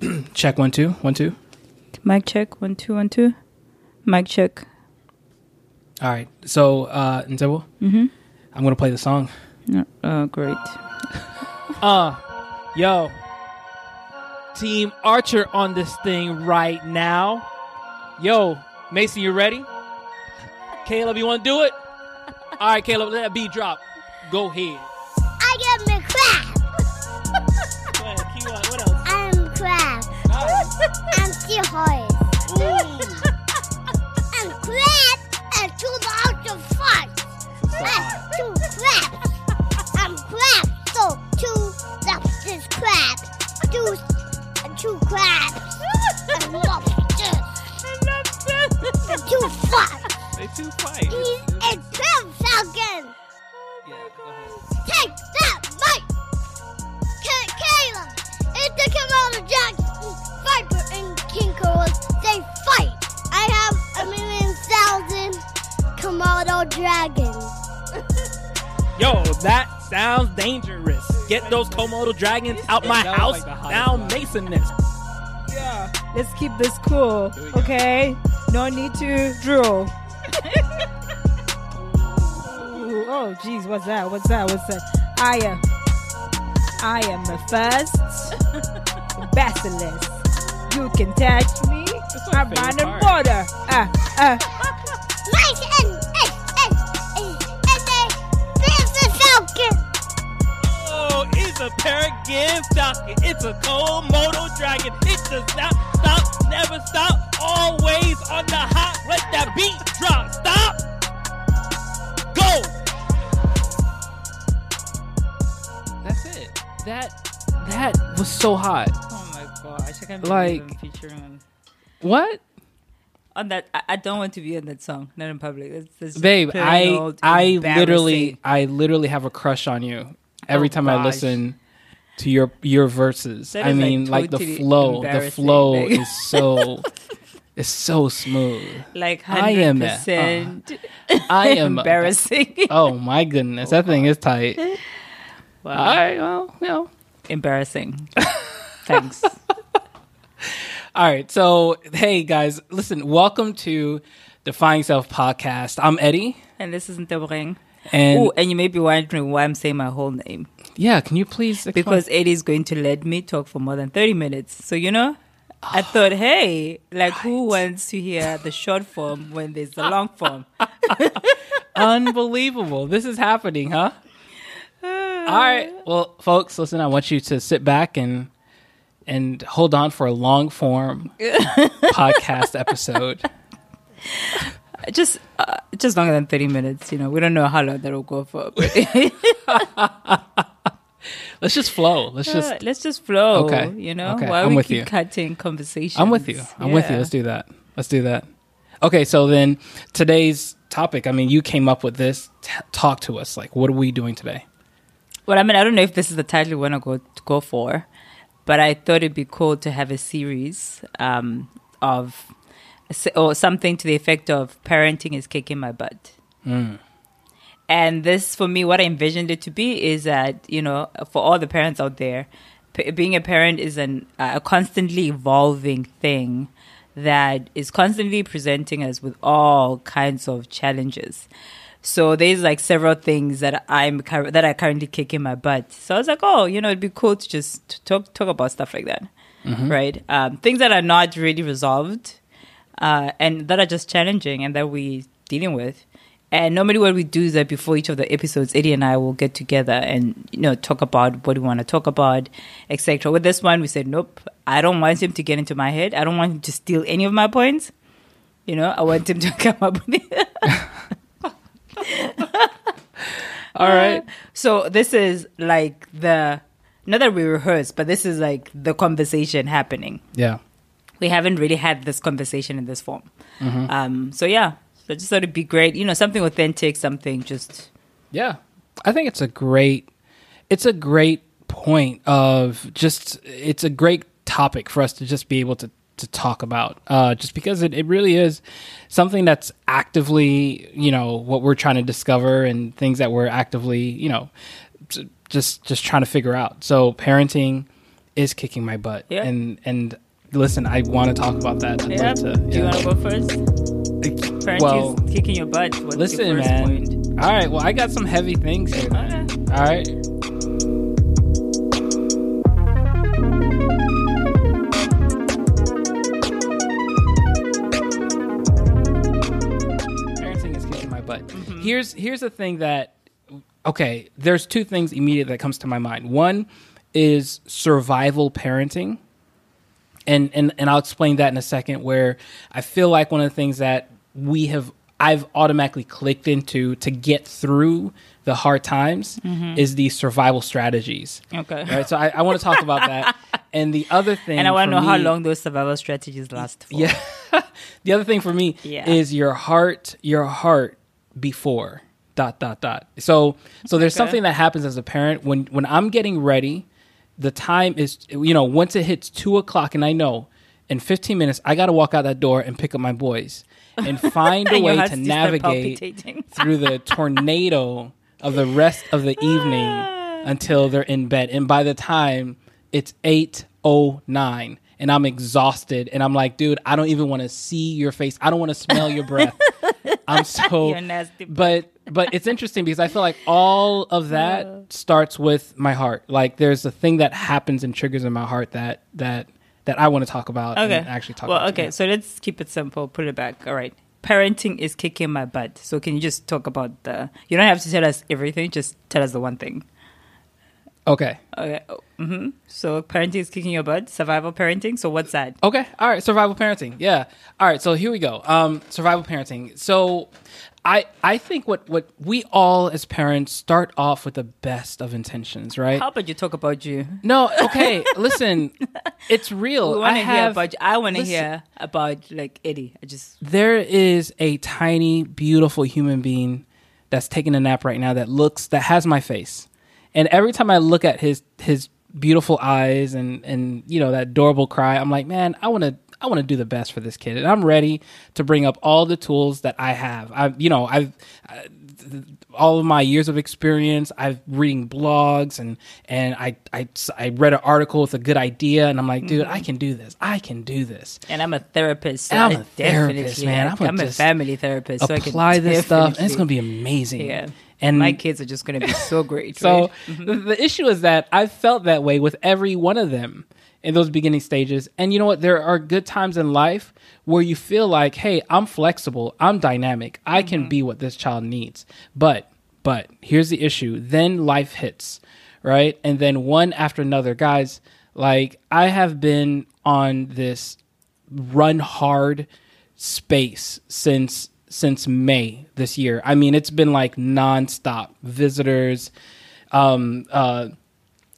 check one two one two. Mic check. One, two, one, two. Mic check. All right. So uh, Nzebo, mm-hmm. I'm gonna play the song. No, Oh, great. Uh, yo, Team Archer on this thing right now. Yo, Mason, you ready? Caleb, you want to do it? All right, Caleb, let that beat drop. Go ahead. I'm seahorse. I'm crab and two lots of fun. I'm two crabs. I'm crab. So two lobsters crab. Two and two crabs. And lobsters. And two fun. They two fight. He's a crab falcon. Yeah, go ahead. Komodo dragons. Yo, that sounds dangerous. Get those Komodo dragons out my house. like now one. Mason this. Yeah. Let's keep this cool. we go. Okay. No need to drool. Ooh, oh, jeez, what's that? What's that? What's that? I am. I am the first basilisk. You can touch me. I'm favorite running part. water. Ah, ah. A peregrine falcon. It's a Komodo dragon. It does not stop, never stop, always on the hot. Let that beat drop. Stop. Go. That's it. That that was so hot. Oh my gosh, I can't Like- believe featuring on, What? on that. I, I don't want to be on that song, not in public. It's, it's Babe, I I literally. I literally have a crush on you every Oh, time I listen to your your verses. That I is, like, mean, like, the totally flow, the flow like- is so is so smooth. like I am uh, percent I am uh, embarrassing. Oh my goodness, that thing is tight. Wow. All right, well, you know. Embarrassing. Thanks. All right, so hey guys, listen, welcome to Defying Self podcast. I'm Eddie, and this isn't the and Oh, and you may be wondering why I'm saying my whole name yeah, can you please explain? because Eddie is going to let me talk for more than thirty minutes. So you know, I thought, hey, like who wants to hear the short form when there's the long form? unbelievable, this is happening, huh? All right, well, folks, listen, I want you to sit back and and hold on for a long form podcast episode. Just, uh, just longer than thirty minutes. You know, we don't know how long that'll go for. Let's just flow. Let's just let's just flow. Okay. You know, Okay, why I'm we with keep you. cutting conversations? I'm with you. I'm with you. Let's do that. Let's do that. Okay, so then today's topic. I mean, you came up with this. T- talk to us. Like, what are we doing today? Well, I mean, I don't know if this is the title we want to go to go for, but I thought it'd be cool to have a series um, of or something to the effect of parenting is kicking my butt. And this, for me, what I envisioned it to be is that you know, for all the parents out there, p- being a parent is an uh, a constantly evolving thing that is constantly presenting us with all kinds of challenges. So there's like several things that I'm that I currently kick in my butt. So I was like, oh, you know, it'd be cool to just talk talk about stuff like that, right? Um, things that are not really resolved, uh, and that are just challenging, and that we're dealing with. And normally, what we do is that before each of the episodes, Eddie and I will get together and you know talk about what we want to talk about, etc. With this one, we said, nope, I don't want him to get into my head. I don't want him to steal any of my points. You know, I want him to come up with it. All right. So this is like the not that we rehearse, but this is like the conversation happening. Yeah. We haven't really had this conversation in this form. Mm-hmm. Um, so yeah, I just thought it'd be great. You know, something authentic, something just Yeah. I think it's a great it's a great point of just it's a great topic for us to just be able to to talk about uh just because it, it really is something that's actively you know what we're trying to discover and things that we're actively you know just just trying to figure out so parenting is kicking my butt. Yeah. And and listen, I want to talk about that. I'd Yeah. to- Do you want to go first? Parenting Well, is kicking your butt. What's listen, your first man. point? All right. Well, I got some heavy things here. Okay. All right. Parenting is kicking my butt. Mm-hmm. Here's here's the thing that okay, there's two things immediate that comes to my mind. One is survival parenting. And and and I'll explain that in a second where I feel like one of the things that we have I've automatically clicked into to get through the hard times mm-hmm. is these survival strategies. Okay. Right? So I, I want to talk about that. And the other thing And I want to know how long those survival strategies last for. yeah. the other thing for me Yeah. is your heart, your heart before dot dot dot. So so there's Okay. something that happens as a parent when when I'm getting ready. The time is you know once it hits two o'clock and I know in 15 minutes I got to walk out that door and pick up my boys and find a way to navigate through the tornado of the rest of the evening until they're in bed. And by the time it's 8:09 and I'm exhausted and I'm like, dude, I don't even want to see your face. I don't want to smell your breath. I'm so You're nasty. but but it's interesting because I feel like all of that starts with my heart. Like there's a thing that happens and triggers in my heart that that that I want to talk about Okay. and actually talk well, about. okay. So let's keep it simple. Put it back. All right. Parenting is kicking my butt. So can you just talk about the? You don't have to tell us everything. Just tell us the one thing. Okay. Okay. Mm-hmm. So parenting is kicking your butt. Survival parenting. So what's that? Okay. All right. Survival parenting. Yeah. All right. So here we go. Um, survival parenting. So I I think what what we all as parents start off with the best of intentions, right? How about you talk about you? no. Okay. listen, it's real. We want to hear have. about. You. I want to hear about like Eddie. I just there is a tiny, beautiful human being that's taking a nap right now that looks that has my face, and every time I look at his his beautiful eyes and and you know that adorable cry, I'm like, man, I want to. I want to do the best for this kid, and I'm ready to bring up all the tools that I have. I, you know, I've I, all of my years of experience. I've reading blogs and and I I I read an article with a good idea, and I'm like, dude, I mm-hmm. can do this. I can do this. and I'm a therapist. So I'm a therapist, man. I'm I'm a family therapist. So I can apply this stuff, and it's gonna be amazing. Yeah. And my kids are just going to be so great. So right? the, the issue is that I felt that way with every one of them in those beginning stages. And you know what? There are good times in life where you feel like, hey, I'm flexible, I'm dynamic, I can mm-hmm. be what this child needs. But but here's the issue. Then life hits, right? And then one after another, guys. Like I have been on this run hard space since since May this year. I mean, it's been like nonstop visitors, um, uh,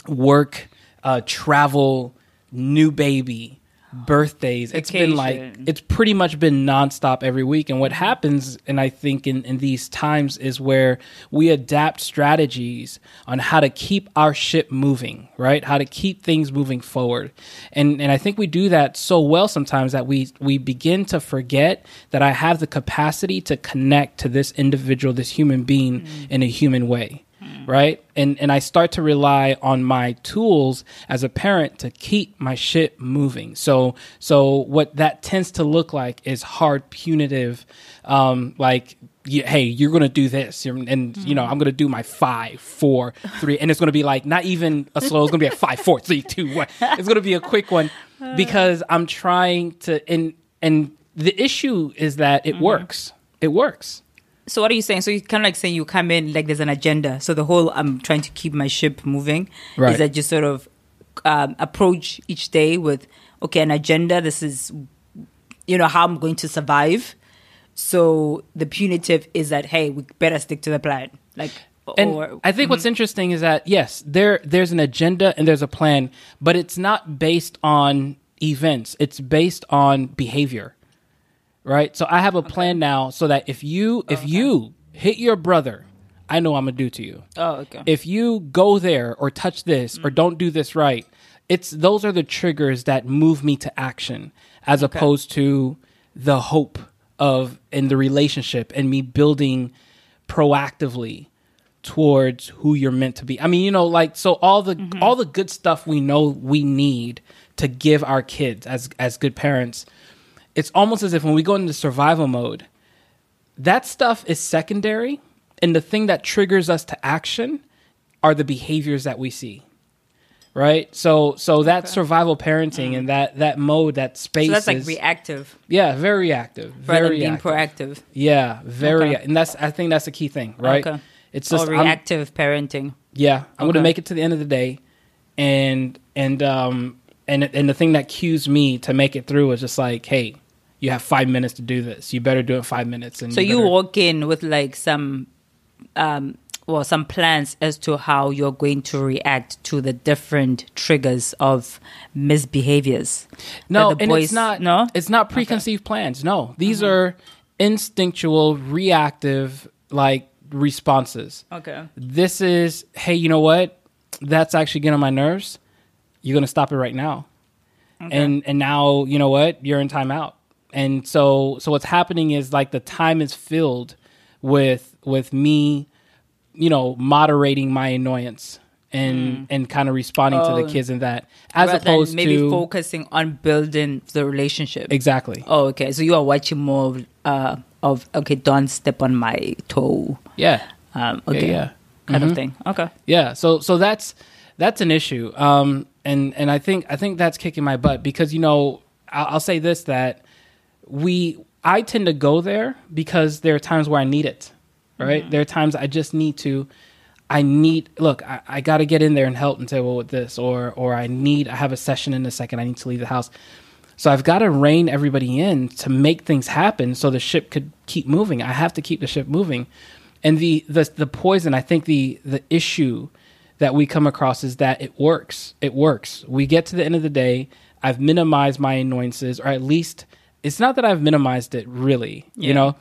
work, uh, travel, new baby, birthdays. It's been like it's pretty much been nonstop every week. And what happens, and I think in, in these times, is where we adapt strategies on how to keep our ship moving, right? How to keep things moving forward. And and I think we do that so well sometimes that we we begin to forget that I have the capacity to connect to this individual, this human being mm. in a human way right? And and i start to rely on my tools as a parent to keep my shit moving. So so what that tends to look like is hard punitive um like hey you're gonna do this and you know i'm gonna do my five four three and it's gonna be like not even a slow it's gonna be a five four three two one. It's gonna be a quick one because i'm trying to and and the issue is that it works. It works So what are you saying? So you kind of like saying you come in like there's an agenda. So the whole I'm trying to keep my ship moving Right. is that you sort of um, approach each day with okay an agenda. This is you know how I'm going to survive. So the punitive is that hey we better stick to the plan. Like And or I think what's interesting is that yes, there there's an agenda and there's a plan, but it's not based on events. It's based on behavior. Right? So I have a plan now so that if you if oh, you hit your brother, I know I'm going to do to you. oh okay If you go there or touch this or mm. don't do this right, it's those are the triggers that move me to action as opposed to the hope of in the relationship and me building proactively towards who you're meant to be. I mean, you know, like so all the mm-hmm. all the good stuff we know we need to give our kids as as good parents. It's almost as if when we go into survival mode, that stuff is secondary and the thing that triggers us to action are the behaviors that we see. Right? So so that survival parenting and that that mode, that space So that's like is- reactive yeah, very reactive. rather Very than being proactive. Yeah, very, Okay. and that's I think that's the key thing, right? Okay. It's Or just I'm- reactive parenting. yeah, I'm gonna make it to the end of the day, and and um and and the thing that cues me to make it through is just like, hey, you have five minutes to do this. You better do it in five minutes. And So you better- walk in with like some, um, well, some plans as to how you're going to react to the different triggers of misbehaviors. no, and boys- it's not no? it's not preconceived plans. No, these Mm-hmm. are instinctual, reactive, like responses. Okay. this is hey you know what that's actually getting on my nerves you're gonna stop it right now and and now you know what you're in timeout and so so what's happening is like the time is filled with with me you know moderating my annoyance and and kind of responding to Oh. the kids in that as opposed maybe to focusing on building the relationship. exactly Oh, okay. So you are watching more of, uh, of okay, don't step on my toe. yeah Um, okay, yeah. kind of thing. Okay. Yeah, so so that's that's an issue, um, and and I think I think that's kicking my butt because you know I'll, I'll say this that we I tend to go there because there are times where I need it, right? Mm-hmm. There are times I just need to. I need look. I, I got to get in there and help and say, well, with this, or or I need. I have a session in a second. I need to leave the house, so I've got to rein everybody in to make things happen, so the ship could keep moving. I have to keep the ship moving, and the the the poison. I think the the issue that we come across is that it works. It works. We get to the end of the day. I've minimized my annoyances, or at least it's not that I've minimized it really. You know,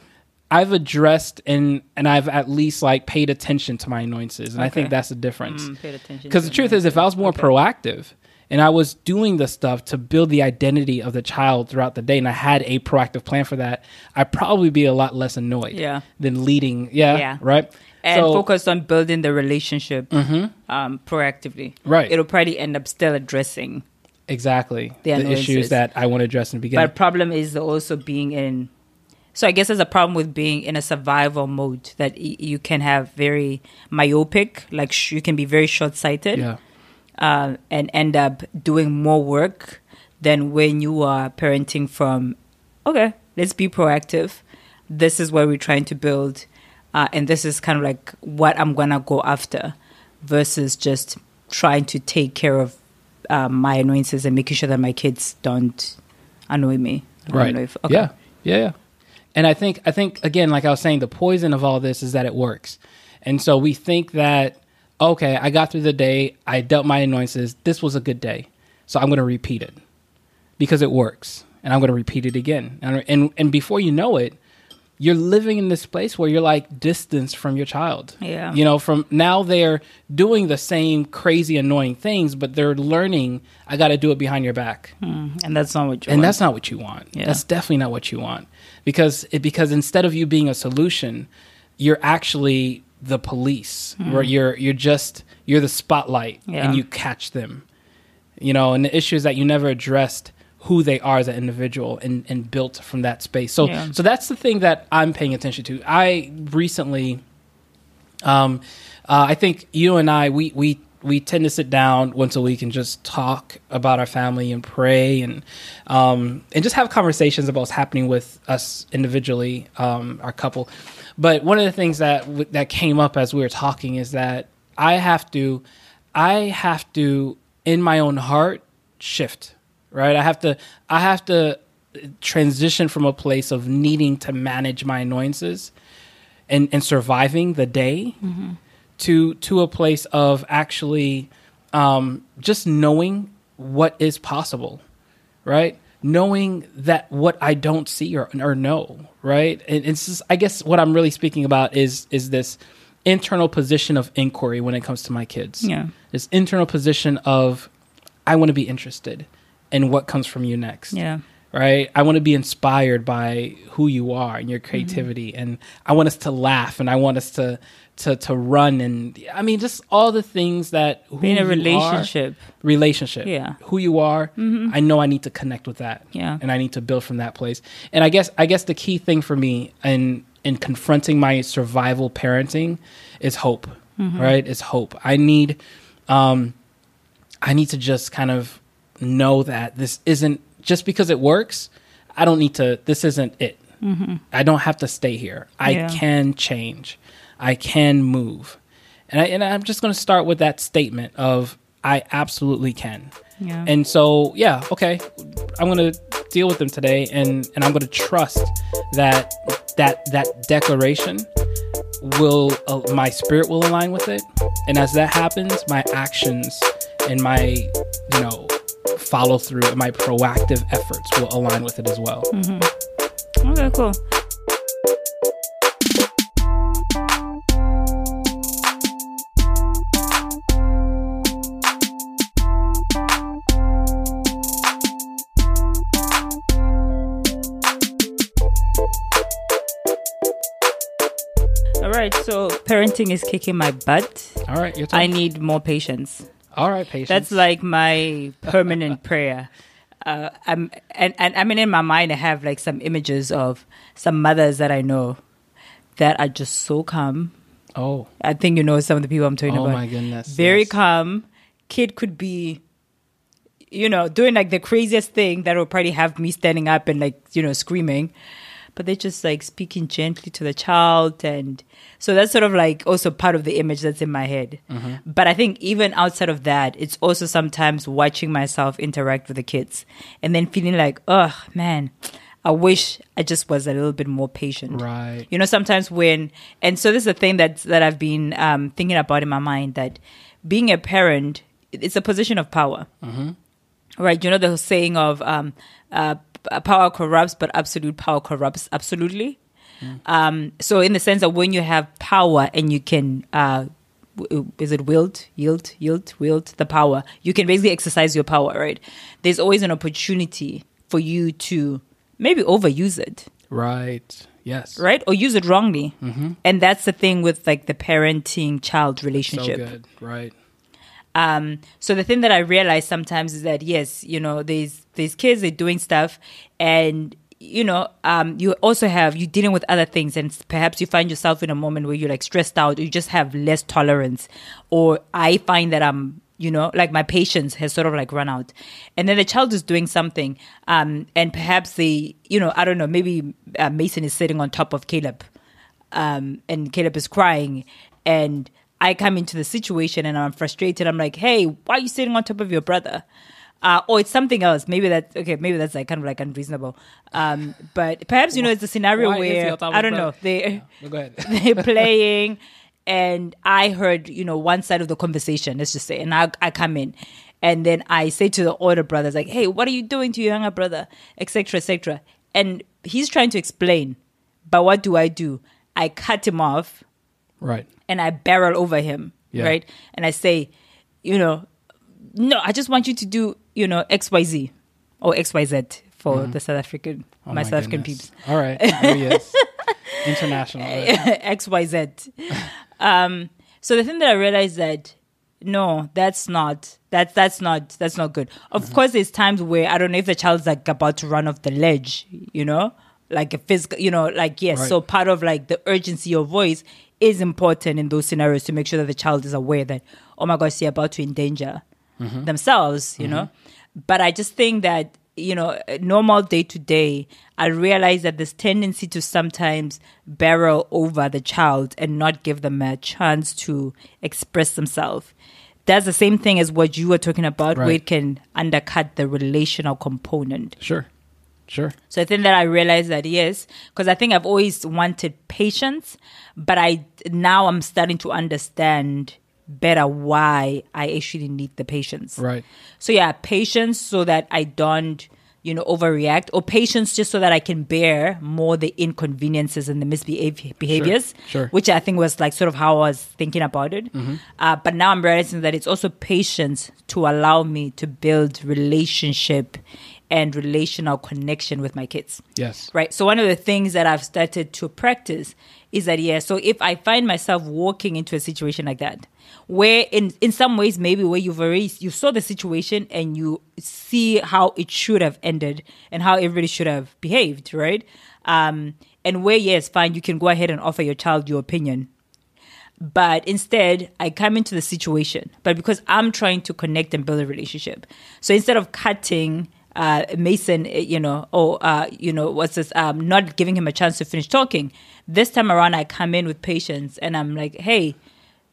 I've addressed and and I've at least like paid attention to my annoyances, and I think that's the difference. Mm, Because to the truth is, if I was more Okay. proactive and I was doing the stuff to build the identity of the child throughout the day, and I had a proactive plan for that, I'd probably be a lot less annoyed. Yeah. Than leading. Yeah. Yeah. Right. and So- Mm-hmm. focus on building the relationship um, proactively. Right. It'll probably end up still addressing. Exactly. The The, issues that I want to address in the beginning. But problem is also being in. So I guess there's a problem with being in a survival mode that y- you can have very myopic, like sh- you can be very short sighted. yeah. uh, and end up doing more work than when you are parenting from, okay, let's be proactive. This is what we're trying to build. Uh, and this is kind of like what I'm going to go after versus just trying to take care of uh, my annoyances and making sure that my kids don't annoy me. Right. know if- okay. Yeah. Yeah. Yeah. And I think I think again, like I was saying, the poison of all this is that it works. And so we think that okay, I got through the day, I dealt my annoyances. This was a good day, so I'm going to repeat it because it works, and I'm going to repeat it again. And and and before you know it, you're living in this place where you're like distanced from your child. Yeah. You know, from now they're doing the same crazy annoying things, but they're learning. I got to do it behind your back Mm, and that's not what you and want. that's not what you want. Yeah. That's definitely not what you want because it, because instead of you being a solution, you're actually the police. Where you're you're just you're the spotlight Yeah. and you catch them. You know, and the issue is that you never addressed who they are as an individual and, and built from that space. So Yeah. so that's the thing that I'm paying attention to. I recently um, uh, I think you and I, we, we, we tend to sit down once a week and just talk about our family and pray and, um, and just have conversations about what's happening with us individually, um, our couple. But one of the things that, w- that came up as we were talking is that I have to, I have to, in my own heart, shift, right? I have to, I have to transition from a place of needing to manage my annoyances and, and surviving the day to to a place of actually um, just knowing what is possible, right? Knowing that what I don't see or, or know, right? And it's just, I guess what I'm really speaking about is is this internal position of inquiry when it comes to my kids. Yeah. This internal position of I want to be interested in what comes from you next Yeah. right? I want to be inspired by who you are and your Mm-hmm. creativity, and I want us to laugh, and I want us to to to run, and I mean, just all the things that who Be in a you are- relationship. relationship, Yeah. who you are. I know I need to connect with that, Yeah. and I need to build from that place. And I guess I guess the key thing for me in in confronting my survival parenting is hope, right? Is hope. I need. Um, I need to just kind of know that this isn't just because it works. I don't need to. This isn't it. I don't have to stay here. I Yeah. can change. I can move, and I and I'm just going to start with that statement of I absolutely can. Yeah. And so, yeah, okay, I'm going to deal with them today, and and I'm going to trust that that that declaration will uh, my spirit will align with it, and as that happens, my actions and my you know follow through and my proactive efforts will align with it as well. Mm-hmm. Okay, cool. All right, so parenting is kicking my butt. All right, your turn. I need more patience. All right, patience. That's like my permanent prayer. Uh, I'm and, and I mean in my mind I have like some images of some mothers that I know that are just so calm. oh, I think you know some of the people I'm talking oh about. my goodness, Very yes. calm. Kid could be, you know, doing like the craziest thing that will probably have me standing up and like you know screaming, but they're just like speaking gently to the child, and so that's sort of like also part of the image that's in my head. Mm-hmm. But I think even outside of that, it's also sometimes watching myself interact with the kids and then feeling like, oh man. I wish I just was a little bit more patient. Right. You know, sometimes when, and so this is a thing that that I've been um, thinking about in my mind that being a parent, it's a position of power, mm-hmm. right? You know the saying of um, uh, power corrupts, but absolute power corrupts absolutely. Um, so in the sense that when you have power and you can, uh, w- is it wield, yield, yield, wield the power, you can basically exercise your power, right? There's always an opportunity for you to maybe overuse it right. Yes. right or use it wrongly and that's the thing with like the parenting child So relationship good. Right. um so the thing that i realize sometimes is that yes you know these there's kids they're doing stuff and you know um you also have you're dealing with other things and perhaps you find yourself in a moment where you're like stressed out or you just have less tolerance or i find that i'm you know like my patience has sort of like run out and then the child is doing something um and perhaps they you know i don't know maybe uh, mason is sitting on top of caleb um, and Caleb is crying, and I come into the situation and I'm frustrated. I'm like, "Hey, why are you sitting on top of your brother?" Uh, or it's something else. Maybe that okay. Maybe that's like kind of like unreasonable. Um, but perhaps you know it's a scenario Why where on top of I don't know they No, go ahead. they're playing, and I heard you know one side of the conversation. Let's just say, and I I come in. And then I say to the older brothers, like, "Hey, what are you doing to your younger brother?" Etc. Etc. And he's trying to explain, but what do I do? I cut him off Right. and I barrel over him, Yeah. right? And I say, you know, no, I just want you to do, you know, X Y Z or X Y Z for the South African, Oh my, South African peeps. All right. He is. International. right? X Y Z. Um, so the thing that I realized that no, that's not that's that's not that's not good. Of Mm-hmm. course, there's times where I don't know if the child's like about to run off the ledge, you know, like a physical, you know, like yes. Right. So part of like the urgency of voice is important in those scenarios to make sure that the child is aware that oh my gosh, they're about to endanger Mm-hmm. themselves, you know. But I just think that you know, normal day to day, I realize that this tendency to sometimes barrel over the child and not give them a chance to express themselves. That's the same thing as what you were talking about, where it can undercut the relational component. Sure. Sure. So I think that I realized that yes, because I think I've always wanted patience, but I now I'm starting to understand better why I actually need the patience. Right. So yeah, patience so that I don't, you know, overreact, or patience just so that I can bear more the inconveniences and the misbehaviors, behaviors, sure. which I think was like sort of how I was thinking about it. Mm-hmm. Uh, but now I'm realizing that it's also patience to allow me to build relationship and relational connection with my kids. Yes. Right. So one of the things that I've started to practice is that yeah. So if I find myself walking into a situation like that, where in in some ways maybe where you've already you saw the situation and you see how it should have ended and how everybody should have behaved, right? Um, and where yes, fine, you can go ahead and offer your child your opinion. But instead, I come into the situation, but because I'm trying to connect and build a relationship. So instead of cutting uh, Mason, eh, you know, or uh, you know, what's this? Um, not giving him a chance to finish talking. This time around, I come in with patience, and I'm like, "Hey,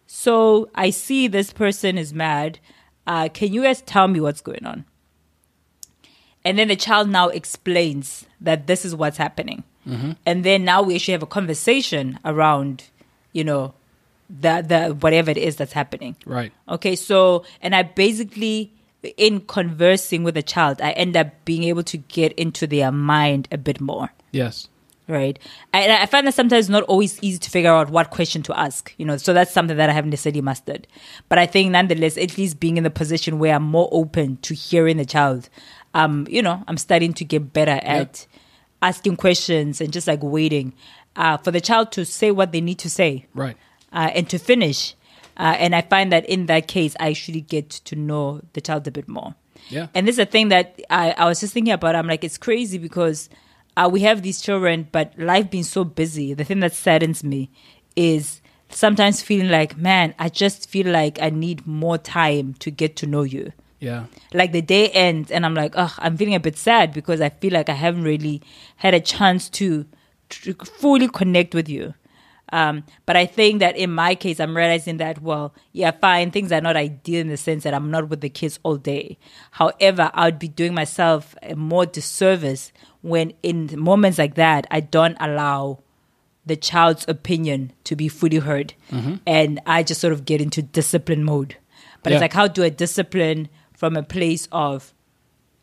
so I see this person is mad. Uh, can you guys tell me what's going on?" And then the child now explains that this is what's happening, and then now we actually have a conversation around, you know, the the whatever it is that's happening. Right. Okay, so and I basically in conversing with a child, I end up being able to get into their mind a bit more. Yes. Right. And I find that sometimes not always easy to figure out what question to ask, you know, so that's something that I haven't necessarily mastered. But I think nonetheless, at least being in the position where I'm more open to hearing the child, um, you know, I'm starting to get better at asking questions and just like waiting uh, for the child to say what they need to say Right. uh, and to finish. Uh, and I find that in that case, I actually get to know the child a bit more. Yeah. And this is a thing that I, I was just thinking about. I'm like, it's crazy because uh, we have these children, but life being so busy, the thing that saddens me is sometimes feeling like, man, I just feel like I need more time to get to know you. Yeah. Like the day ends, and I'm like, oh, I'm feeling a bit sad because I feel like I haven't really had a chance to, to fully connect with you. Um, but I think that in my case, I'm realizing that, well, yeah, fine, things are not ideal in the sense that I'm not with the kids all day. However, I would be doing myself a more disservice when in moments like that, I don't allow the child's opinion to be fully heard. And I just sort of get into discipline mode. But Yeah. it's like, how do I discipline from a place of,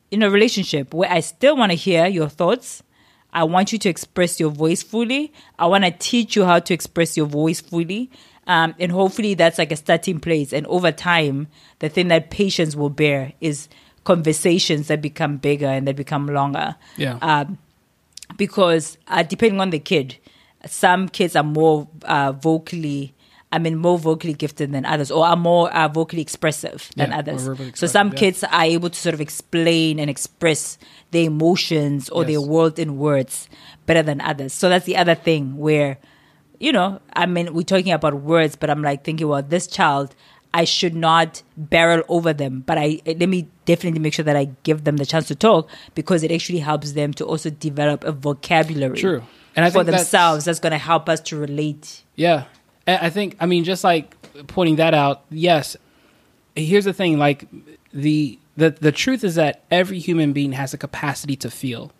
in a relationship where I still want to hear your thoughts? I want you to express your voice fully. I want to teach you how to express your voice fully. Um, and hopefully that's like a starting place. And over time, the thing that patience will bear is conversations that become bigger and that become longer Yeah. um, because uh, depending on the kid, some kids are more uh, vocally, I mean, more vocally gifted than others, or are more uh, vocally expressive than Yeah, others. verbally So some yeah. kids are able to sort of explain and express their emotions or their world in words better than others. So that's the other thing where, you know, I mean, we're talking about words, but I'm like thinking, well, this child. I should not barrel over them, but I let me definitely make sure that I give them the chance to talk because it actually helps them to also develop a vocabulary True. And I for think that's- themselves. That's going to help us to relate. Yeah. I think, I mean, just like pointing that out, yes. Here's the thing like, the, the, the truth is that every human being has a capacity to feel,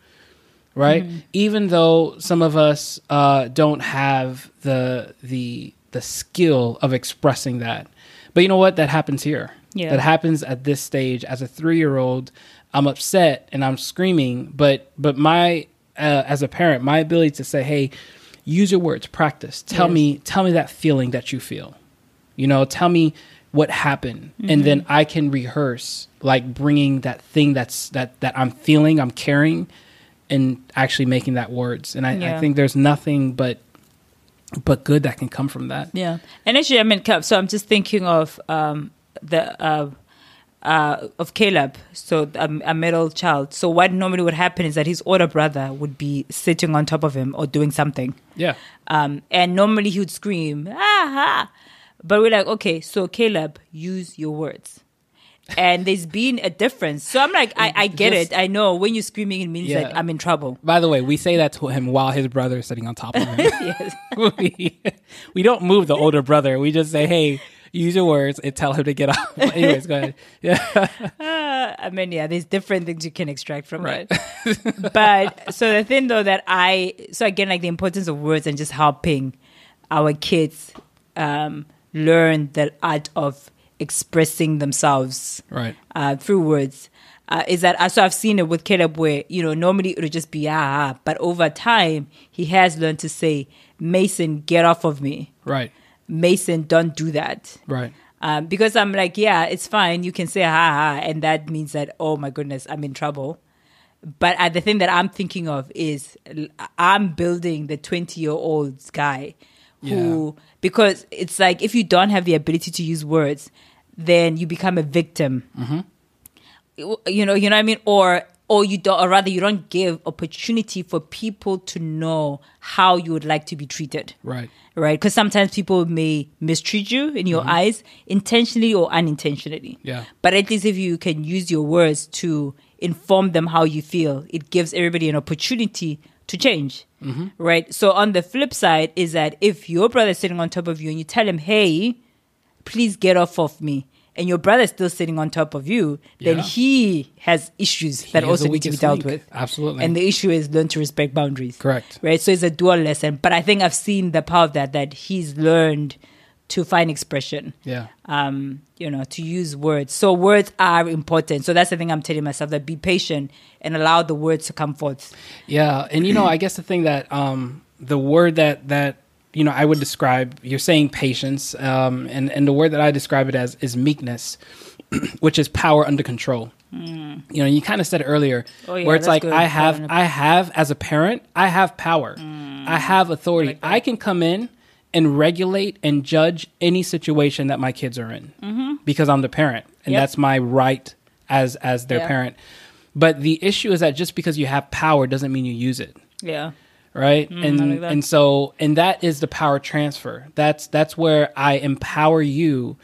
right? Even though some of us uh, don't have the, the, the skill of expressing that. But you know what? That happens here. Yeah. That happens at this stage as a three year old. I'm upset and I'm screaming, but but my uh, as a parent, my ability to say, "Hey, use your words, practice. Tell Yes. me, tell me that feeling that you feel. You know, tell me what happened, and then I can rehearse, like bringing that thing that's that that I'm feeling, I'm carrying, and actually making that words. And I, I think there's nothing but but good that can come from that. Yeah, and actually, I mean, so I'm just thinking of um, the uh, uh, of Caleb, so um, a middle child. So what normally would happen is that his older brother would be sitting on top of him or doing something, Yeah. um, and normally he would scream, ah. But we're like, okay, so Caleb, use your words. And there's been a difference. So I'm like, I, I get Just- it. I know when you're screaming, it means Yeah. that I'm in trouble. By the way, we say that to him while his brother is sitting on top of him. yes. we, we don't move the older brother. We just say, "Hey, use your words," and tell him to get off. Anyways, go ahead. Yeah, Uh, I mean, yeah, there's different things you can extract from Right. it. but so the thing though that I, so again, like the importance of words and just helping our kids um, learn the art of expressing themselves right. uh, through words. Uh, is that so? I've seen it with Caleb, where you know normally it would just be ah, ah, but over time he has learned to say, "Mason, get off of me." Right. Mason, don't do that. Right. Um, because I'm like, yeah, it's fine. You can say ha ha, and that means that oh my goodness, I'm in trouble. But uh, the thing that I'm thinking of is I'm building the 20 year old guy who, because it's like if you don't have the ability to use words, then you become a victim. You know, you know what I mean? Or, or you don't, or rather, you don't give opportunity for people to know how you would like to be treated Right. right? Because sometimes people may mistreat you in your mm-hmm. eyes, intentionally or unintentionally. Yeah. But at least if you can use your words to inform them how you feel, it gives everybody an opportunity to change, mm-hmm. right? So on the flip side is that if your brother's sitting on top of you and you tell him, "Hey, please get off of me," and your brother's still sitting on top of you, then Yeah. he has issues that also need to be dealt link. with. Absolutely. And the issue is learn to respect boundaries Correct. right? So it's a dual lesson. But I think I've seen the power of that that he's learned to find expression. Yeah. Um, you know, to use words. So words are important. So that's the thing I'm telling myself that be patient and allow the words to come forth. Yeah, and you know, I guess the thing that um, the word that that you know I would describe, you're saying patience, um, and and the word that I describe it as is meekness, which is power under control. You know, you kind of said it earlier. Oh, yeah, where it's like good. I have, I have as a parent, I have power, Hmm. I have authority. I can come in and regulate and judge any situation that my kids are in because I'm the parent, and Yep. that's my right as as their Yeah. parent. But the issue is that just because you have power doesn't mean you use it Yeah. Right Mm, and like and so and that is the power transfer that's that's where i empower you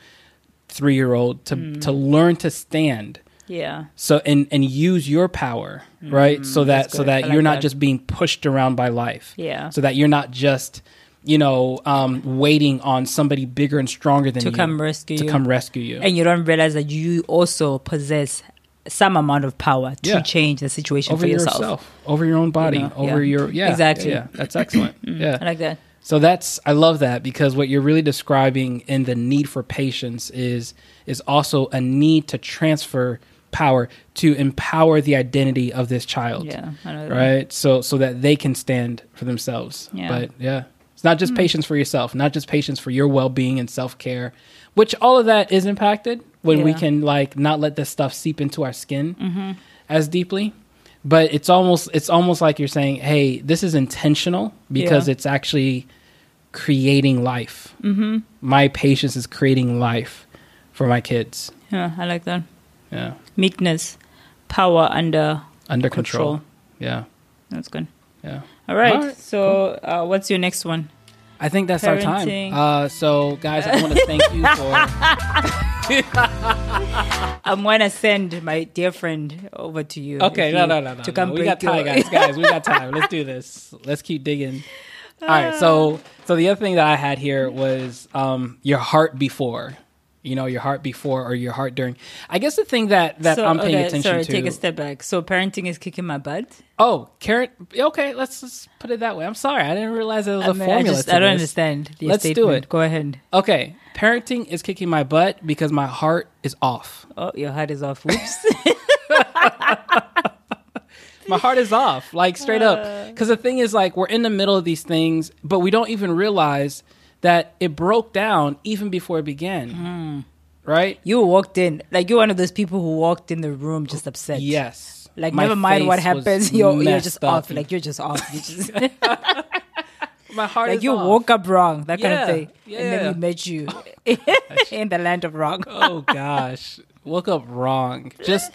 three year old to Mm. to learn to stand Yeah. so and and use your power right so that Mm, so that you're not that. just being pushed around by life Yeah. so that you're not just you know um waiting on somebody bigger and stronger than To you come rescue to you. come rescue you And you don't realize that you also possess some amount of power to Yeah. change the situation over for yourself. yourself over your own body know, over yeah. your yeah Exactly. yeah, that's excellent mm-hmm. yeah I like that. So that's I love that because what you're really describing in the need for patience is is also a need to transfer power to empower the identity of this child. Yeah. I know that. Right? So so that they can stand for themselves. Yeah. But yeah. It's not just hmm. patience for yourself, not just patience for your well-being and self-care, which all of that is impacted when we can like not let this stuff seep into our skin as deeply but it's almost it's almost like you're saying hey this is intentional because Yeah. it's actually creating life mm-hmm. my patience is creating life for my kids Yeah. I like that. yeah Meekness, power under. under control, Control. yeah That's good. yeah All right. All right, so, uh, what's your next one? I think that's our time. Uh, so guys i want to thank you for I'm gonna send my dear friend over to you. okay no you- no no no To no. come we got time guys guys we got time. Let's do this. Let's keep digging. All right so so the other thing that i had here was um your heart before you know your heart before or your heart during i guess the thing that that So, i'm paying okay, attention sorry, to take a step back. So parenting is kicking my butt. oh carrot okay let's just put it that way i'm sorry i didn't realize there was a I, mean, I formula just to I don't understand. The Let's do it. Go ahead. okay parenting is kicking my butt because my heart is off Oh, your heart is off. Whoops. my heart is off like straight Uh. up because the thing is like we're in the middle of these things but we don't even realize that it broke down even before it began Hmm. right you walked in like you're one of those people who walked in the room just upset. yes Like My never mind what happens, you're you're just off. Like you're just off. You just, my heart like you off. woke up wrong, that kind of thing. yeah. And then we met you in the land of wrong. oh gosh woke up wrong just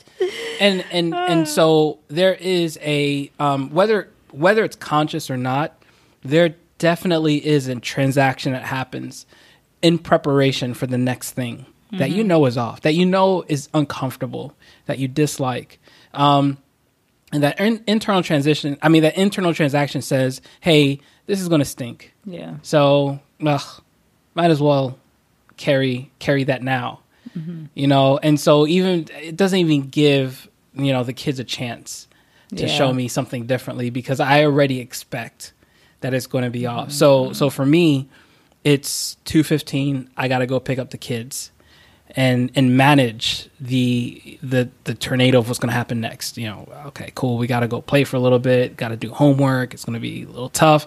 and and and so there is a um whether whether it's conscious or not there definitely is a transaction that happens in preparation for the next thing that you know is off that you know is uncomfortable that you dislike um and that in- internal transition i mean that internal transaction says hey this is going to stink Yeah. so, ugh, might as well carry carry that now. Mm-hmm. You know, and so even it doesn't even give you know the kids a chance to Yeah. show me something differently because I already expect that it's going to be off. So so for me, it's two fifteen. I got to go pick up the kids and and manage the the the tornado of what's going to happen next. You know, okay, cool. We got to go play for a little bit. Got to do homework. It's going to be a little tough.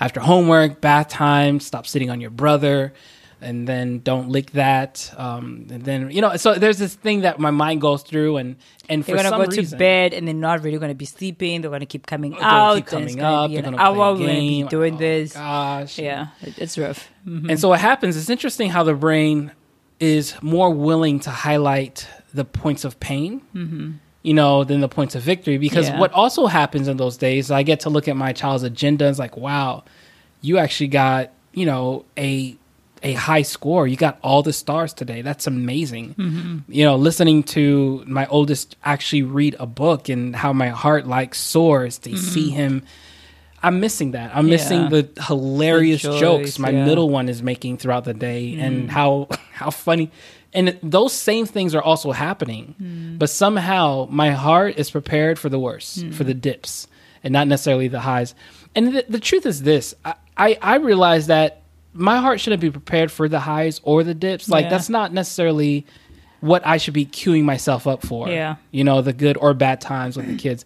After homework, bath time. Stop sitting on your brother. And then don't lick that. Um, and then you know, so there's this thing that my mind goes through, and and They're for gonna some go reason, to bed and they're not really gonna be sleeping. They're gonna keep coming out. keep coming up. be They're gonna play a. We're be game. doing Oh, this. Gosh, Yeah, it, it's rough. Mhm. And so what happens? It's interesting how the brain is more willing to highlight the points of pain, you know, than the points of victory. Because Yeah. what also happens in those days, I get to look at my child's agenda. It's like, wow, you actually got you know a a high score. You got all the stars today. That's amazing. Mm-hmm. You know, listening to my oldest actually read a book and how my heart like soars to mm-hmm. see him. I'm missing that. I'm missing the hilarious The joys, jokes my yeah. middle one is making throughout the day and mm-hmm. how how funny and those same things are also happening mm. but somehow my heart is prepared for the worst for mm. the dips and not necessarily the highs and the, the truth is this I, I i realize that my heart shouldn't be prepared for the highs or the dips like Yeah. that's not necessarily what i should be queuing myself up for Yeah. you know the good or bad times with the kids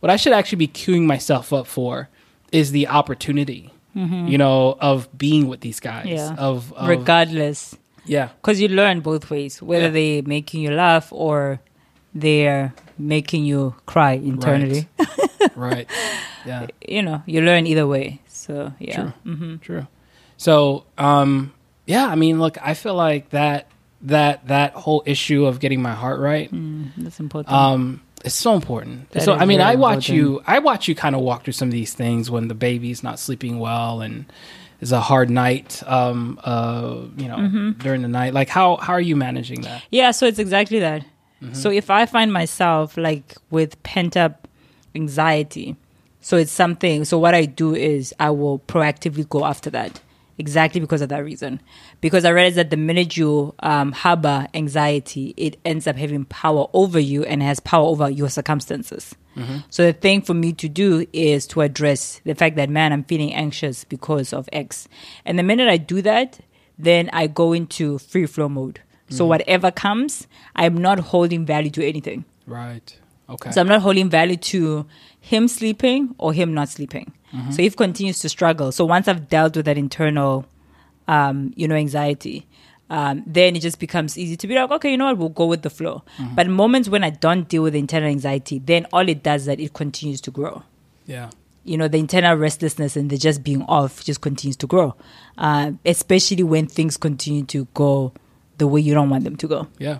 what i should actually be queuing myself up for is the opportunity you know of being with these guys Mm-hmm. Yeah. of, of Regardless, yeah because you learn both ways, whether Yeah. they're making you laugh or they're making you cry internally. right yeah you know, you learn either way. So yeah, True. hmm true so um yeah i mean look i feel like that that that whole issue of getting my heart right that's important. um it's so important That so i mean i watch important. you i watch you kind of walk through some of these things when the baby's not sleeping well and it's a hard night um uh you know Mm-hmm. during the night like how how are you managing that Yeah, so it's exactly that. Mm-hmm. So if I find myself like with pent up anxiety, so it's something. So what I do is I will proactively go after that, exactly because of that reason. Because I realize that the minute you um, harbor anxiety, it ends up having power over you and has power over your circumstances. So the thing for me to do is to address the fact that man, I'm feeling anxious because of X, and the minute I do that, then I go into free flow mode. So whatever comes, I'm not holding value to anything. right okay So I'm not holding value to him sleeping or him not sleeping. So if continues to struggle, so once I've dealt with that internal, um, you know, anxiety, um, then it just becomes easy to be like, okay, you know what, we'll go with the flow. But moments when I don't deal with the internal anxiety, then all it does is that it continues to grow. Yeah. You know, the internal restlessness and the just being off just continues to grow, uh, especially when things continue to go the way you don't want them to go, yeah.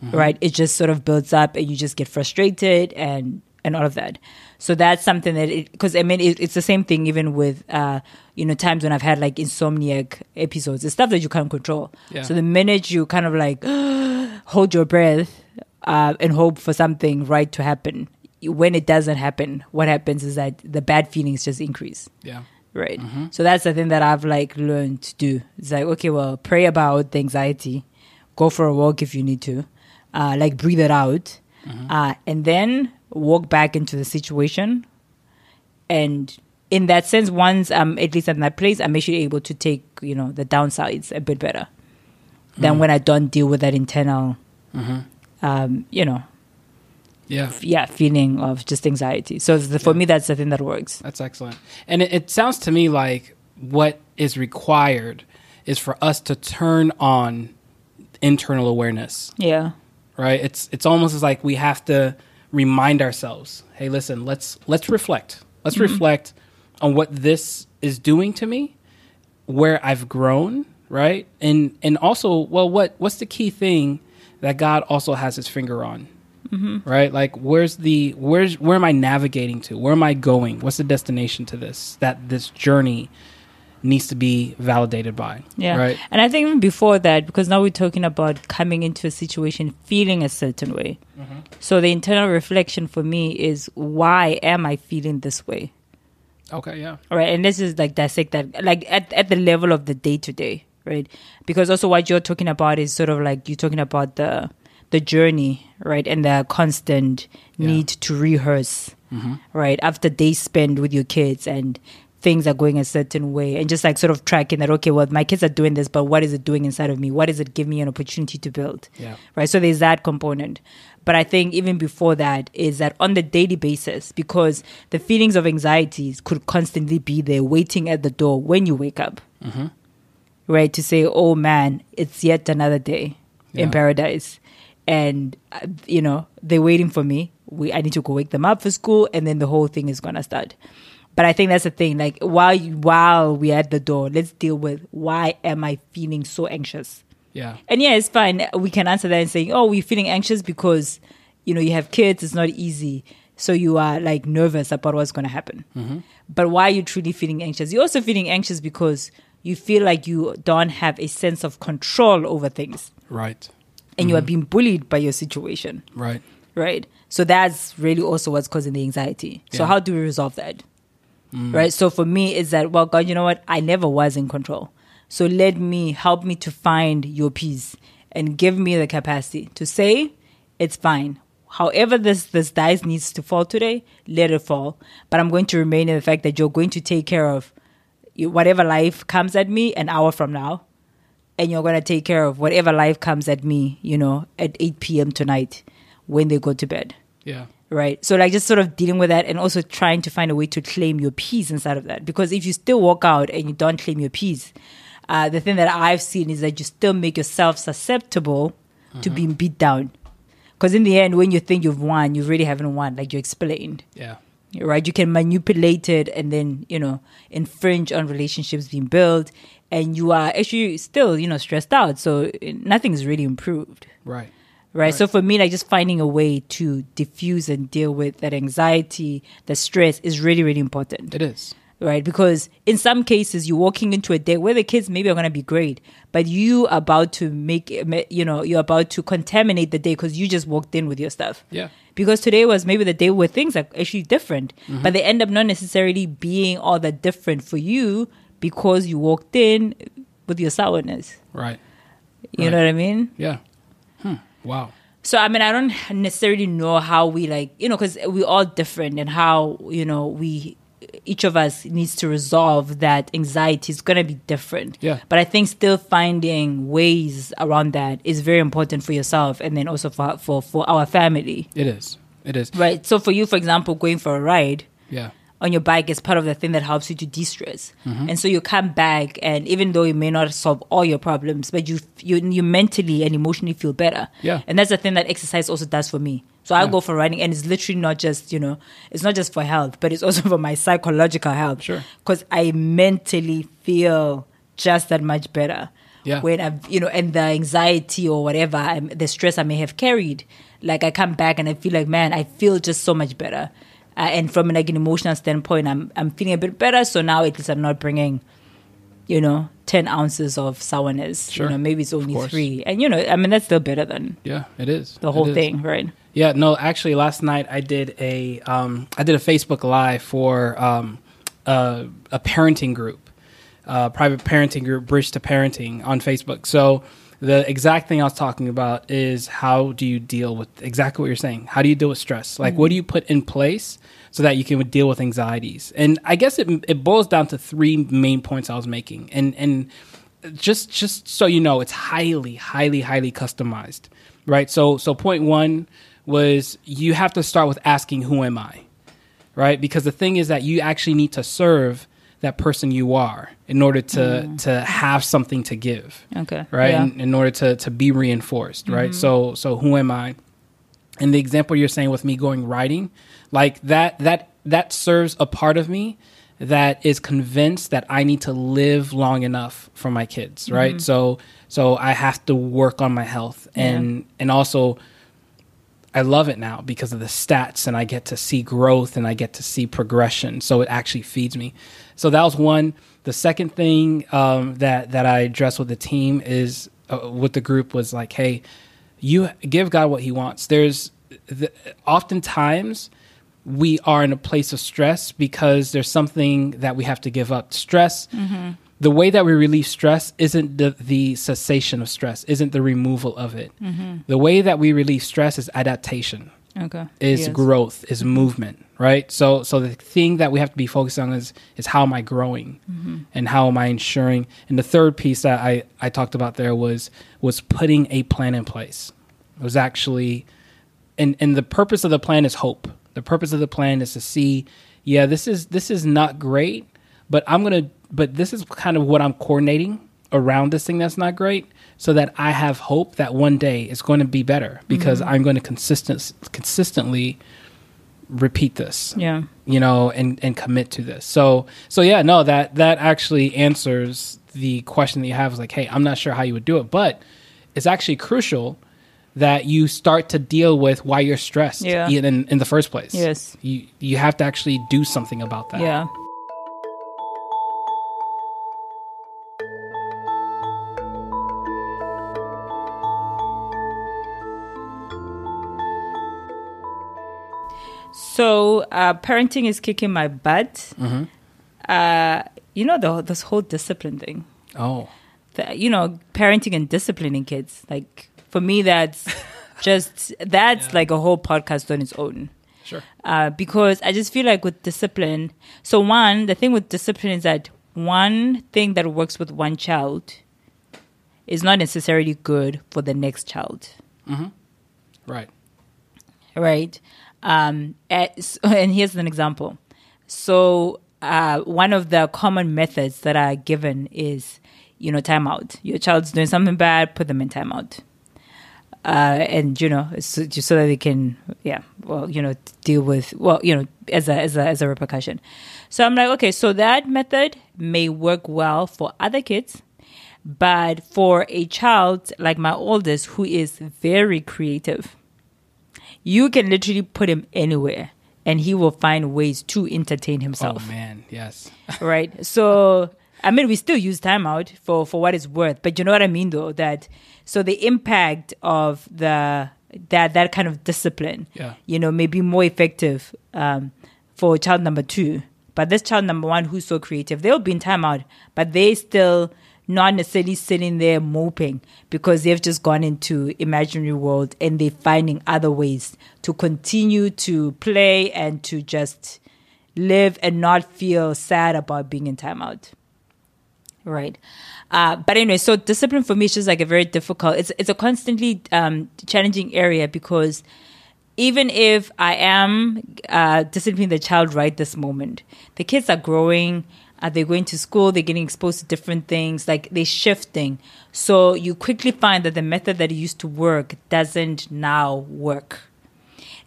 Right? It just sort of builds up and you just get frustrated and and all of that. So that's something that because I mean it, it's the same thing even with uh you know times when I've had like insomniac episodes. It's stuff that you can't control. Yeah. So the minute you kind of like hold your breath uh, and hope for something right to happen, when it doesn't happen, what happens is that the bad feelings just increase. yeah Right. So that's the thing that I've like learned to do. It's like, okay, well, pray about the anxiety, go for a walk if you need to, uh, like breathe it out, uh, and then walk back into the situation. And in that sense, once I'm at least at that place, I'm actually able to take, you know, the downsides a bit better than when I don't deal with that internal, um, you know, yeah yeah, feeling of just anxiety. So the, for me, that's the thing that works. That's excellent. And it, it sounds to me like what is required is for us to turn on internal awareness, Yeah. Right? It's it's almost as like we have to remind ourselves, hey, listen, let's let's reflect. Let's mm-hmm. reflect on what this is doing to me, where I've grown, right? And and also, well, what what's the key thing that God also has his finger on? Mm-hmm. right like where's the where's where am i navigating to where am i going what's the destination to this that this journey needs to be validated by Yeah. right And I think even before that, because now we're talking about coming into a situation feeling a certain way. Mm-hmm. So the internal reflection for me is why am I feeling this way? okay yeah All right. And this is like dissect that, like at, at the level of the day to day, right? Because also what you're talking about is sort of like you're talking about the the journey, right? And the constant need to rehearse, right? After days spent with your kids and things are going a certain way and just like sort of tracking that okay well my kids are doing this but what is it doing inside of me what does it give me an opportunity to build Yeah. right so there's that component but i think even before that is that on the daily basis because the feelings of anxieties could constantly be there waiting at the door when you wake up mm-hmm. right? To say, oh man, it's yet another day in paradise. And, you know, they're waiting for me. We, I need to go wake them up for school, and then the whole thing is going to start. But I think that's the thing. Like, while, you, while we're at the door, let's deal with why am I feeling so anxious? Yeah. And yeah, it's fine. We can answer that and saying, "Oh, we're feeling anxious because you know you have kids. It's not easy, so you are like nervous about what's going to happen." Mm-hmm. But why are you truly feeling anxious? You're also feeling anxious because you feel like you don't have a sense of control over things, Right. and you are mm-hmm. being bullied by your situation, Right. right? So that's really also what's causing the anxiety. So Yeah. how do we resolve that? Mm. Right. So for me, it's that well, God, you know what? I never was in control. So let me help me to find your peace and give me the capacity to say it's fine. However, this this dice needs to fall today, let it fall. But I'm going to remain in the fact that you're going to take care of whatever life comes at me an hour from now, and you're going to take care of whatever life comes at me, you know, at 8 p.m. tonight when they go to bed Yeah. Right? So like just sort of dealing with that and also trying to find a way to claim your peace inside of that. Because if you still walk out and you don't claim your peace, uh, the thing that I've seen is that you still make yourself susceptible to being beat down. Because in the end, when you think you've won, you really haven't won, like you explained, Yeah. right? You can manipulate it and then, you know, infringe on relationships being built. And you are actually still, you know, stressed out. So nothing's really improved Right. Right? So for me, like just finding a way to diffuse and deal with that anxiety, the stress is really, really important, It is. right? Because in some cases, you're walking into a day where the kids maybe are going to be great, but you are about to make, you know, you're about to contaminate the day because you just walked in with your stuff. Yeah. Because today was maybe the day where things are actually different, Mm-hmm. but they end up not necessarily being all that different for you because you walked in with your sourness. Right. You Right. know what I mean? Yeah. Wow. So I mean, I don't necessarily know how we like, you know, because we're all different, and how you know we, each of us needs to resolve that anxiety is gonna be different. Yeah. But I think still finding ways around that is very important for yourself, and then also for for for our family, It is. It is. right? So for you, for example, going for a ride Yeah. On your bike is part of the thing that helps you to de-stress. Mm-hmm. And so you come back, and even though it may not solve all your problems, but you you you mentally and emotionally feel better. Yeah. And that's the thing that exercise also does for me. So I Yeah. go for running, and it's literally not just you know, it's not just for health, but it's also for my psychological health. Sure. Because I mentally feel just that much better. Yeah. When I've you know, and the anxiety or whatever, I'm, the stress I may have carried, like I come back and I feel like, man, I feel just so much better. Uh, and from like an emotional standpoint, I'm I'm feeling a bit better. So now at least I'm not bringing, you know, ten ounces of sourness. Sure. You know, maybe it's only three, and you know, I mean that's still better than Yeah. It is. the whole is. thing, right? Yeah, no, actually last night I did a um, I did a Facebook live for um, a, a parenting group, uh, private parenting group, Bridge to Parenting on Facebook. So the exact thing I was talking about is how do you deal with exactly what you're saying? How do you deal with stress? Like, what do you put in place so that you can deal with anxieties? And I guess it it boils down to three main points I was making, and and just just so you know, it's highly, highly, highly customized, right? So so point one was you have to start with asking who am I, right? Because the thing is that you actually need to serve that person you are in order to mm. to have something to give, Okay. right? Yeah. In, in order to to be reinforced, right? Mm-hmm. So so who am I? And the example you're saying with me going riding, like that that that serves a part of me that is convinced that I need to live long enough for my kids, right? Mm-hmm. So so I have to work on my health and and also I love it now because of the stats and I get to see growth and I get to see progression. So it actually feeds me. So that was one. The second thing um, that that I addressed with the team is uh, with the group was like, hey, you give God what He wants. There's the, oftentimes we are in a place of stress because there's something that we have to give up. Stress. The way that we relieve stress isn't the, the cessation of stress, isn't the removal of it. Mm-hmm. The way that we relieve stress is adaptation Okay. is Yes. growth, is mm-hmm. movement, right? So so the thing that we have to be focused on is is how am I growing mm-hmm. and how am I ensuring and the third piece that I, I talked about there was was putting a plan in place. It was actually and and the purpose of the plan is hope. The purpose of the plan is to see, yeah, this is this is not great, but I'm gonna but this is kind of what I'm coordinating around this thing that's not great so that I have hope that one day it's going to be better because mm-hmm. I'm going to consistent consistently repeat this Yeah. you know and and commit to this so so yeah no that that actually answers the question that you have is like hey i'm not sure how you would do it but it's actually crucial that you start to deal with why you're stressed Yeah. in in the first place Yes. you you have to actually do something about that Yeah. So, uh, parenting is kicking my butt. Uh, you know, the, this whole discipline thing. oh The, you know, parenting and disciplining kids. Like, for me, that's just, that's like a whole podcast on its own sure uh, because I just feel like with discipline. So one, the thing with discipline is that one thing that works with one child is not necessarily good for the next child, right right? Um, as- and here's an example. So uh, one of the common methods that are given is, you know, timeout. Your child's doing something bad, put them in timeout. uh, and you know, so, just so that they can, yeah, well, you know, deal with, well, you know, as a as a as a repercussion. So I'm like, okay, so that method may work well for other kids, but for a child like my oldest who is very creative, you can literally put him anywhere, and he will find ways to entertain himself oh man yes right? So I mean, we still use timeout for for what it's worth, but you know what I mean, though. That so the impact of the that that kind of discipline, Yeah. you know, may be more effective um, for child number two. But this child number one, who's so creative, they'll be in timeout, but they still not necessarily sitting there moping because they've just gone into imaginary world and they're finding other ways to continue to play and to just live and not feel sad about being in timeout. Right. Uh, but anyway, so discipline for me is just like a very difficult. It's it's a constantly um, challenging area because even if I am uh, disciplining the child right this moment, the kids are growing. Uh, they're going to school. They're getting exposed to different things. Like they're shifting. So you quickly find that the method that used to work doesn't now work.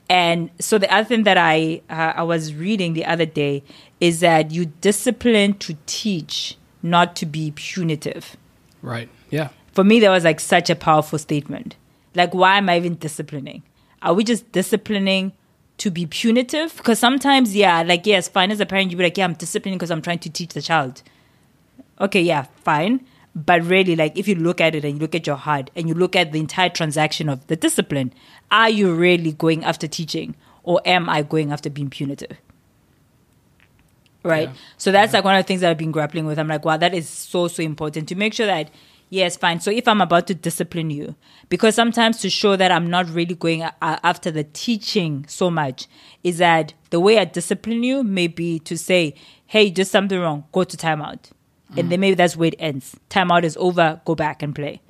And so the other thing that I uh, I was reading the other day is that you discipline to teach, not to be punitive. right yeah For me, that was like such a powerful statement. Like, why am I even disciplining? Are we just disciplining to be punitive? Because sometimes, yeah, like yes, fine as a parent, you'd be like, yeah, I'm disciplining because I'm trying to teach the child. Okay, yeah, fine. But really, like if you look at it and you look at your heart and you look at the entire transaction of the discipline, are you really going after teaching or am I going after being punitive? Right. Yeah. So that's like one of the things that I've been grappling with. I'm like, wow, that is so, so important to make sure that, yes, fine. So if I'm about to discipline you, because sometimes to show that I'm not really going a- after the teaching so much, is that the way I discipline you may be to say, hey, you did something wrong, go to timeout. And then mm. maybe that's where it ends. Timeout is over, go back and play.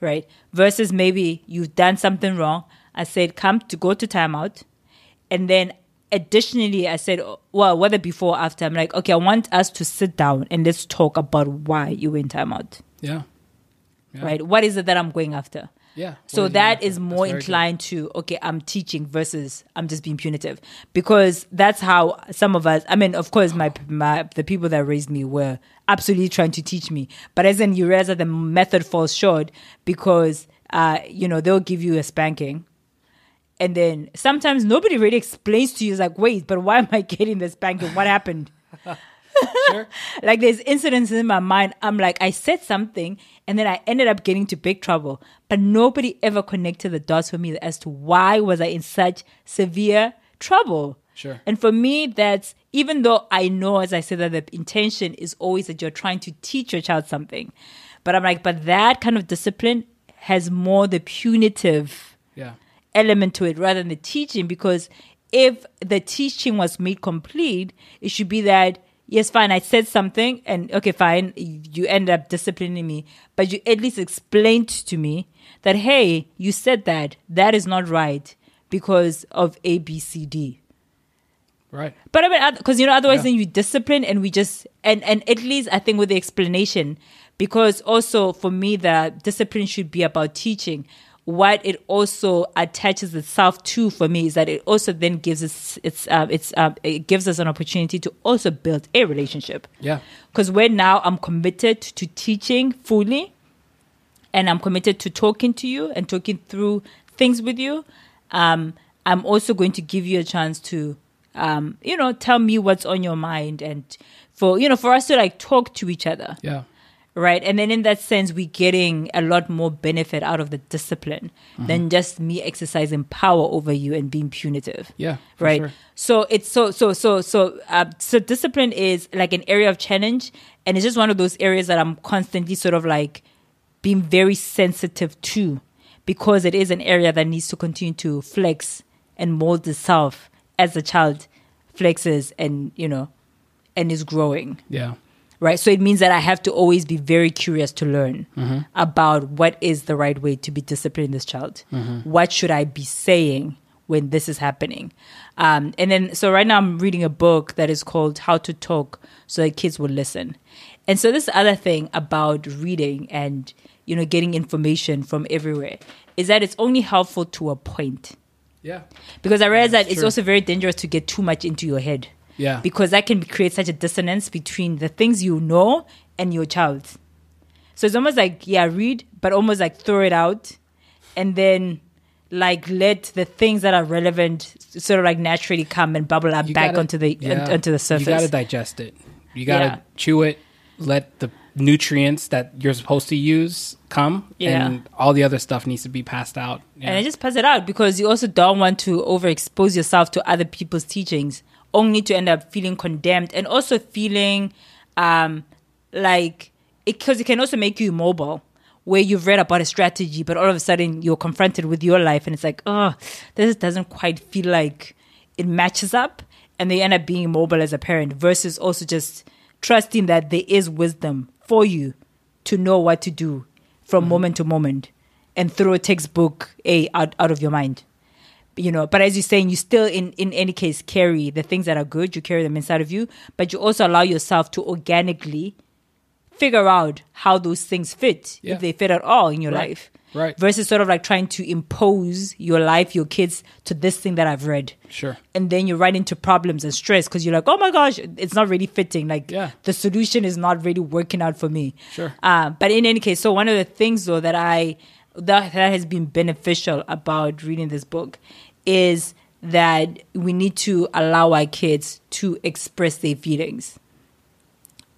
Right? Versus maybe you've done something wrong. I said, come to go to timeout. And then additionally, I said, oh, well, whether before or after, I'm like, okay, I want us to sit down and let's talk about why you went in timeout. Yeah Yeah. Right? What is it that I'm going after? yeah So that is more very good. inclined to okay, I'm teaching versus I'm just being punitive because that's how some of us. I mean, of course, my my the people that raised me were absolutely trying to teach me, but as in you realize that the method falls short because uh you know they'll give you a spanking. And then sometimes nobody really explains to you, it's like, wait, but why am I getting this spanking? What happened? Sure. Like there's incidents in my mind. I'm like i said something and then i ended up getting to big trouble. But nobody ever connected the dots for me as to why was i in such severe trouble. Sure. and for me that's even though i know as i said that the intention is always that you're trying to teach your child something. But i'm like but that kind of discipline has more the punitive yeah. element to it rather than the teaching. Because if the teaching was made complete it should be that yes fine i said something and okay fine you end up disciplining me but you at least explained to me that hey you said that that is not right because of a b c d. Right. But I mean, because you know, otherwise Yeah. then you discipline and we just and and at least I think with the explanation, because also for me the discipline should be about teaching what it also attaches itself to for me is that it also then gives us it's uh, it's uh, it gives us an opportunity to also build a relationship Yeah. because where now I'm committed to teaching fully and I'm committed to talking to you and talking through things with you, um, I'm also going to give you a chance to, um, you know, tell me what's on your mind and for, you know, for us to like talk to each other Yeah. Right? And then in that sense, we're getting a lot more benefit out of the discipline than just me exercising power over you and being punitive. Yeah, right. sure. So it's so so so so uh, so discipline is like an area of challenge, and it's just one of those areas that I'm constantly sort of like being very sensitive to because it is an area that needs to continue to flex and mold itself as the child flexes and you know and is growing Yeah. Right? So it means that I have to always be very curious to learn about what is the right way to be disciplining this child. What should I be saying when this is happening? Um, and then, so right now I'm reading a book that is called How to Talk So That Kids Will Listen. And so this other thing about reading and you know getting information from everywhere is that it's only helpful to a point Yeah. because I realize that it's true. also very dangerous to get too much into your head Yeah. because that can create such a dissonance between the things you know and your child. So it's almost like yeah, read, but almost like throw it out, and then like let the things that are relevant sort of like naturally come and bubble up You back gotta- onto the yeah. onto the surface. You got to digest it. You got to Yeah. chew it. Let the nutrients that you're supposed to use come, Yeah. and all the other stuff needs to be passed out. Yeah. And I just pass it out because you also don't want to overexpose yourself to other people's teachings, only to end up feeling condemned and also feeling um, like because it, can also make you immobile. Where you've read about a strategy, but all of a sudden you're confronted with your life, and it's like, oh, this doesn't quite feel like it matches up, and they end up being immobile as a parent. Versus also just trusting that there is wisdom for you to know what to do from moment to moment and throw a textbook A out, out of your mind. You know, but as you're saying, you still in, in any case carry the things that are good, you carry them inside of you, but you also allow yourself to organically figure out how those things fit, Yeah. if they fit at all in your Right. life. Right. Versus sort of like trying to impose your life, your kids to this thing that I've read Sure. and then you run into problems and stress because you're like, oh my gosh, it's not really fitting. Like, Yeah. the solution is not really working out for me. Sure. Uh, but in any case, so one of the things though that I that, that has been beneficial about reading this book is that we need to allow our kids to express their feelings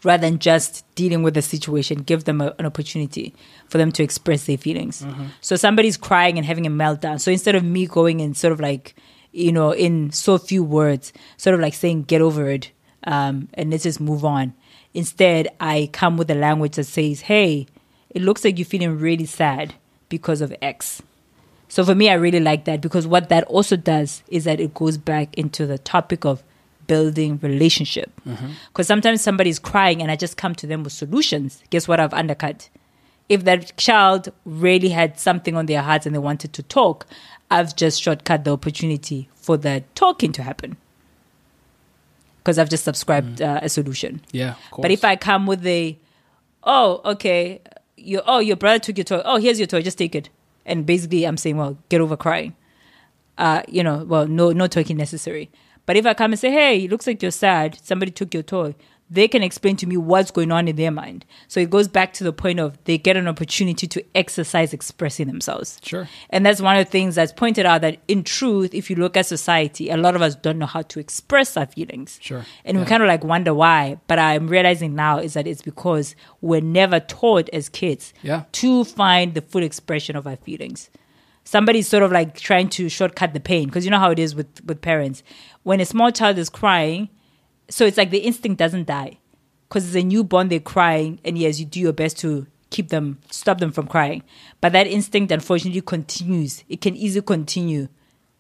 rather than just dealing with the situation give them a, an opportunity for them to express their feelings. So somebody's crying and having a meltdown. So instead of me going and sort of like you know in so few words sort of like saying get over it um, and let's just move on. Instead i come with a language that says hey it looks like you're feeling really sad because of x so for me, I really like that because what that also does is that it goes back into the topic of building relationship. Because sometimes somebody's crying and I just come to them with solutions. Guess what? I've undercut. If that child really had something on their hearts and they wanted to talk, I've just shortcut the opportunity for that talking to happen. Because I've just subscribed uh, a solution. yeah. But if I come with the, oh, okay, you, oh, your brother took your toy. Oh, here's your toy. Just take it. And basically, I'm saying, well, get over crying. Uh, you know, well, no, no talking necessary. But if I come and say, hey, it looks like you're sad. Somebody took your toy. They can explain to me what's going on in their mind. So it goes back to the point of they get an opportunity to exercise expressing themselves. Sure. And that's one of the things that's pointed out that in truth, if you look at society, a lot of us don't know how to express our feelings. Sure. And we kind of like wonder why. But I'm realizing now is that it's because we're never taught as kids Yeah. to find the full expression of our feelings. Somebody's sort of like trying to shortcut the pain because you know how it is with, with parents. When a small child is crying, so it's like the instinct doesn't die because it's a newborn, they're crying, and yes, you do your best to keep them, stop them from crying. But that instinct, unfortunately, continues. It can easily continue,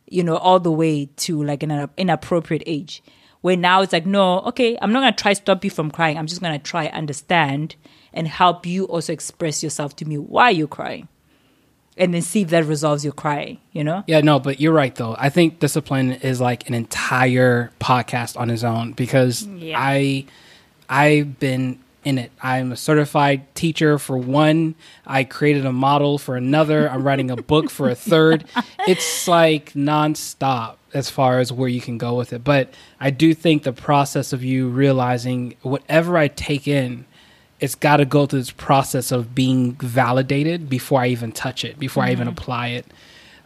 you know, all the way to like an inappropriate age. Where now it's like, no, okay, I'm not gonna try stop you from crying. I'm just gonna try understand and help you also express yourself to me why you're crying, and then see if that resolves your crying. You know? Yeah, no, but you're right though. I think discipline is like an entire podcast on its own because Yeah. I I've been in it. I'm a certified teacher for one. I created a model for another. I'm writing a book for a third. It's like nonstop as far as where you can go with it. But I do think the process of you realizing whatever I take in, it's got to go through this process of being validated before I even touch it, before I even apply it.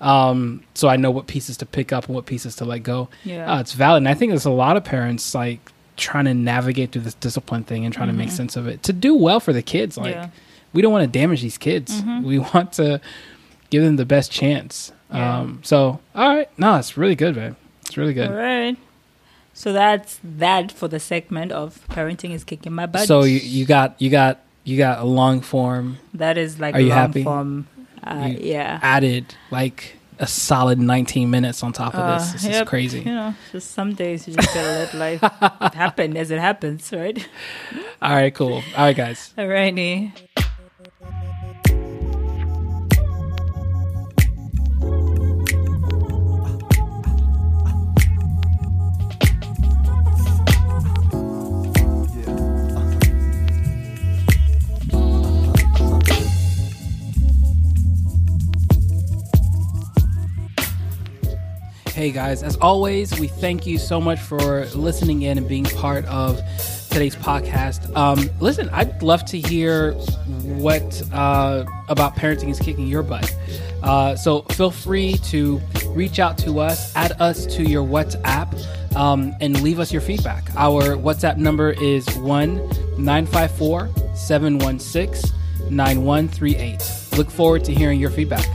Um, so I know what pieces to pick up and what pieces to let go. Yeah. Uh, it's valid. And I think there's a lot of parents like trying to navigate through this discipline thing and trying to make sense of it to do well for the kids. Like Yeah. we don't want to damage these kids. We want to give them the best chance. Yeah. Um, so all right, no, it's really good, man. It's really good. All right. So that's that for the segment of parenting is kicking my butt. So you, you got you got you got a long form that is like Are you long happy? form. Uh, You yeah. added like a solid 19 minutes on top of this. Uh, This yep, is crazy. You know, just some days you just gotta let life happen as it happens, right? All right, cool. All right, guys. Alrighty. Hey guys, as always, we thank you so much for listening in and being part of today's podcast. Um, listen, I'd love to hear what uh, about parenting is kicking your butt. Uh, so feel free to reach out to us, add us to your WhatsApp, um, and leave us your feedback. Our WhatsApp number is 1 954 716 9138. Look forward to hearing your feedback.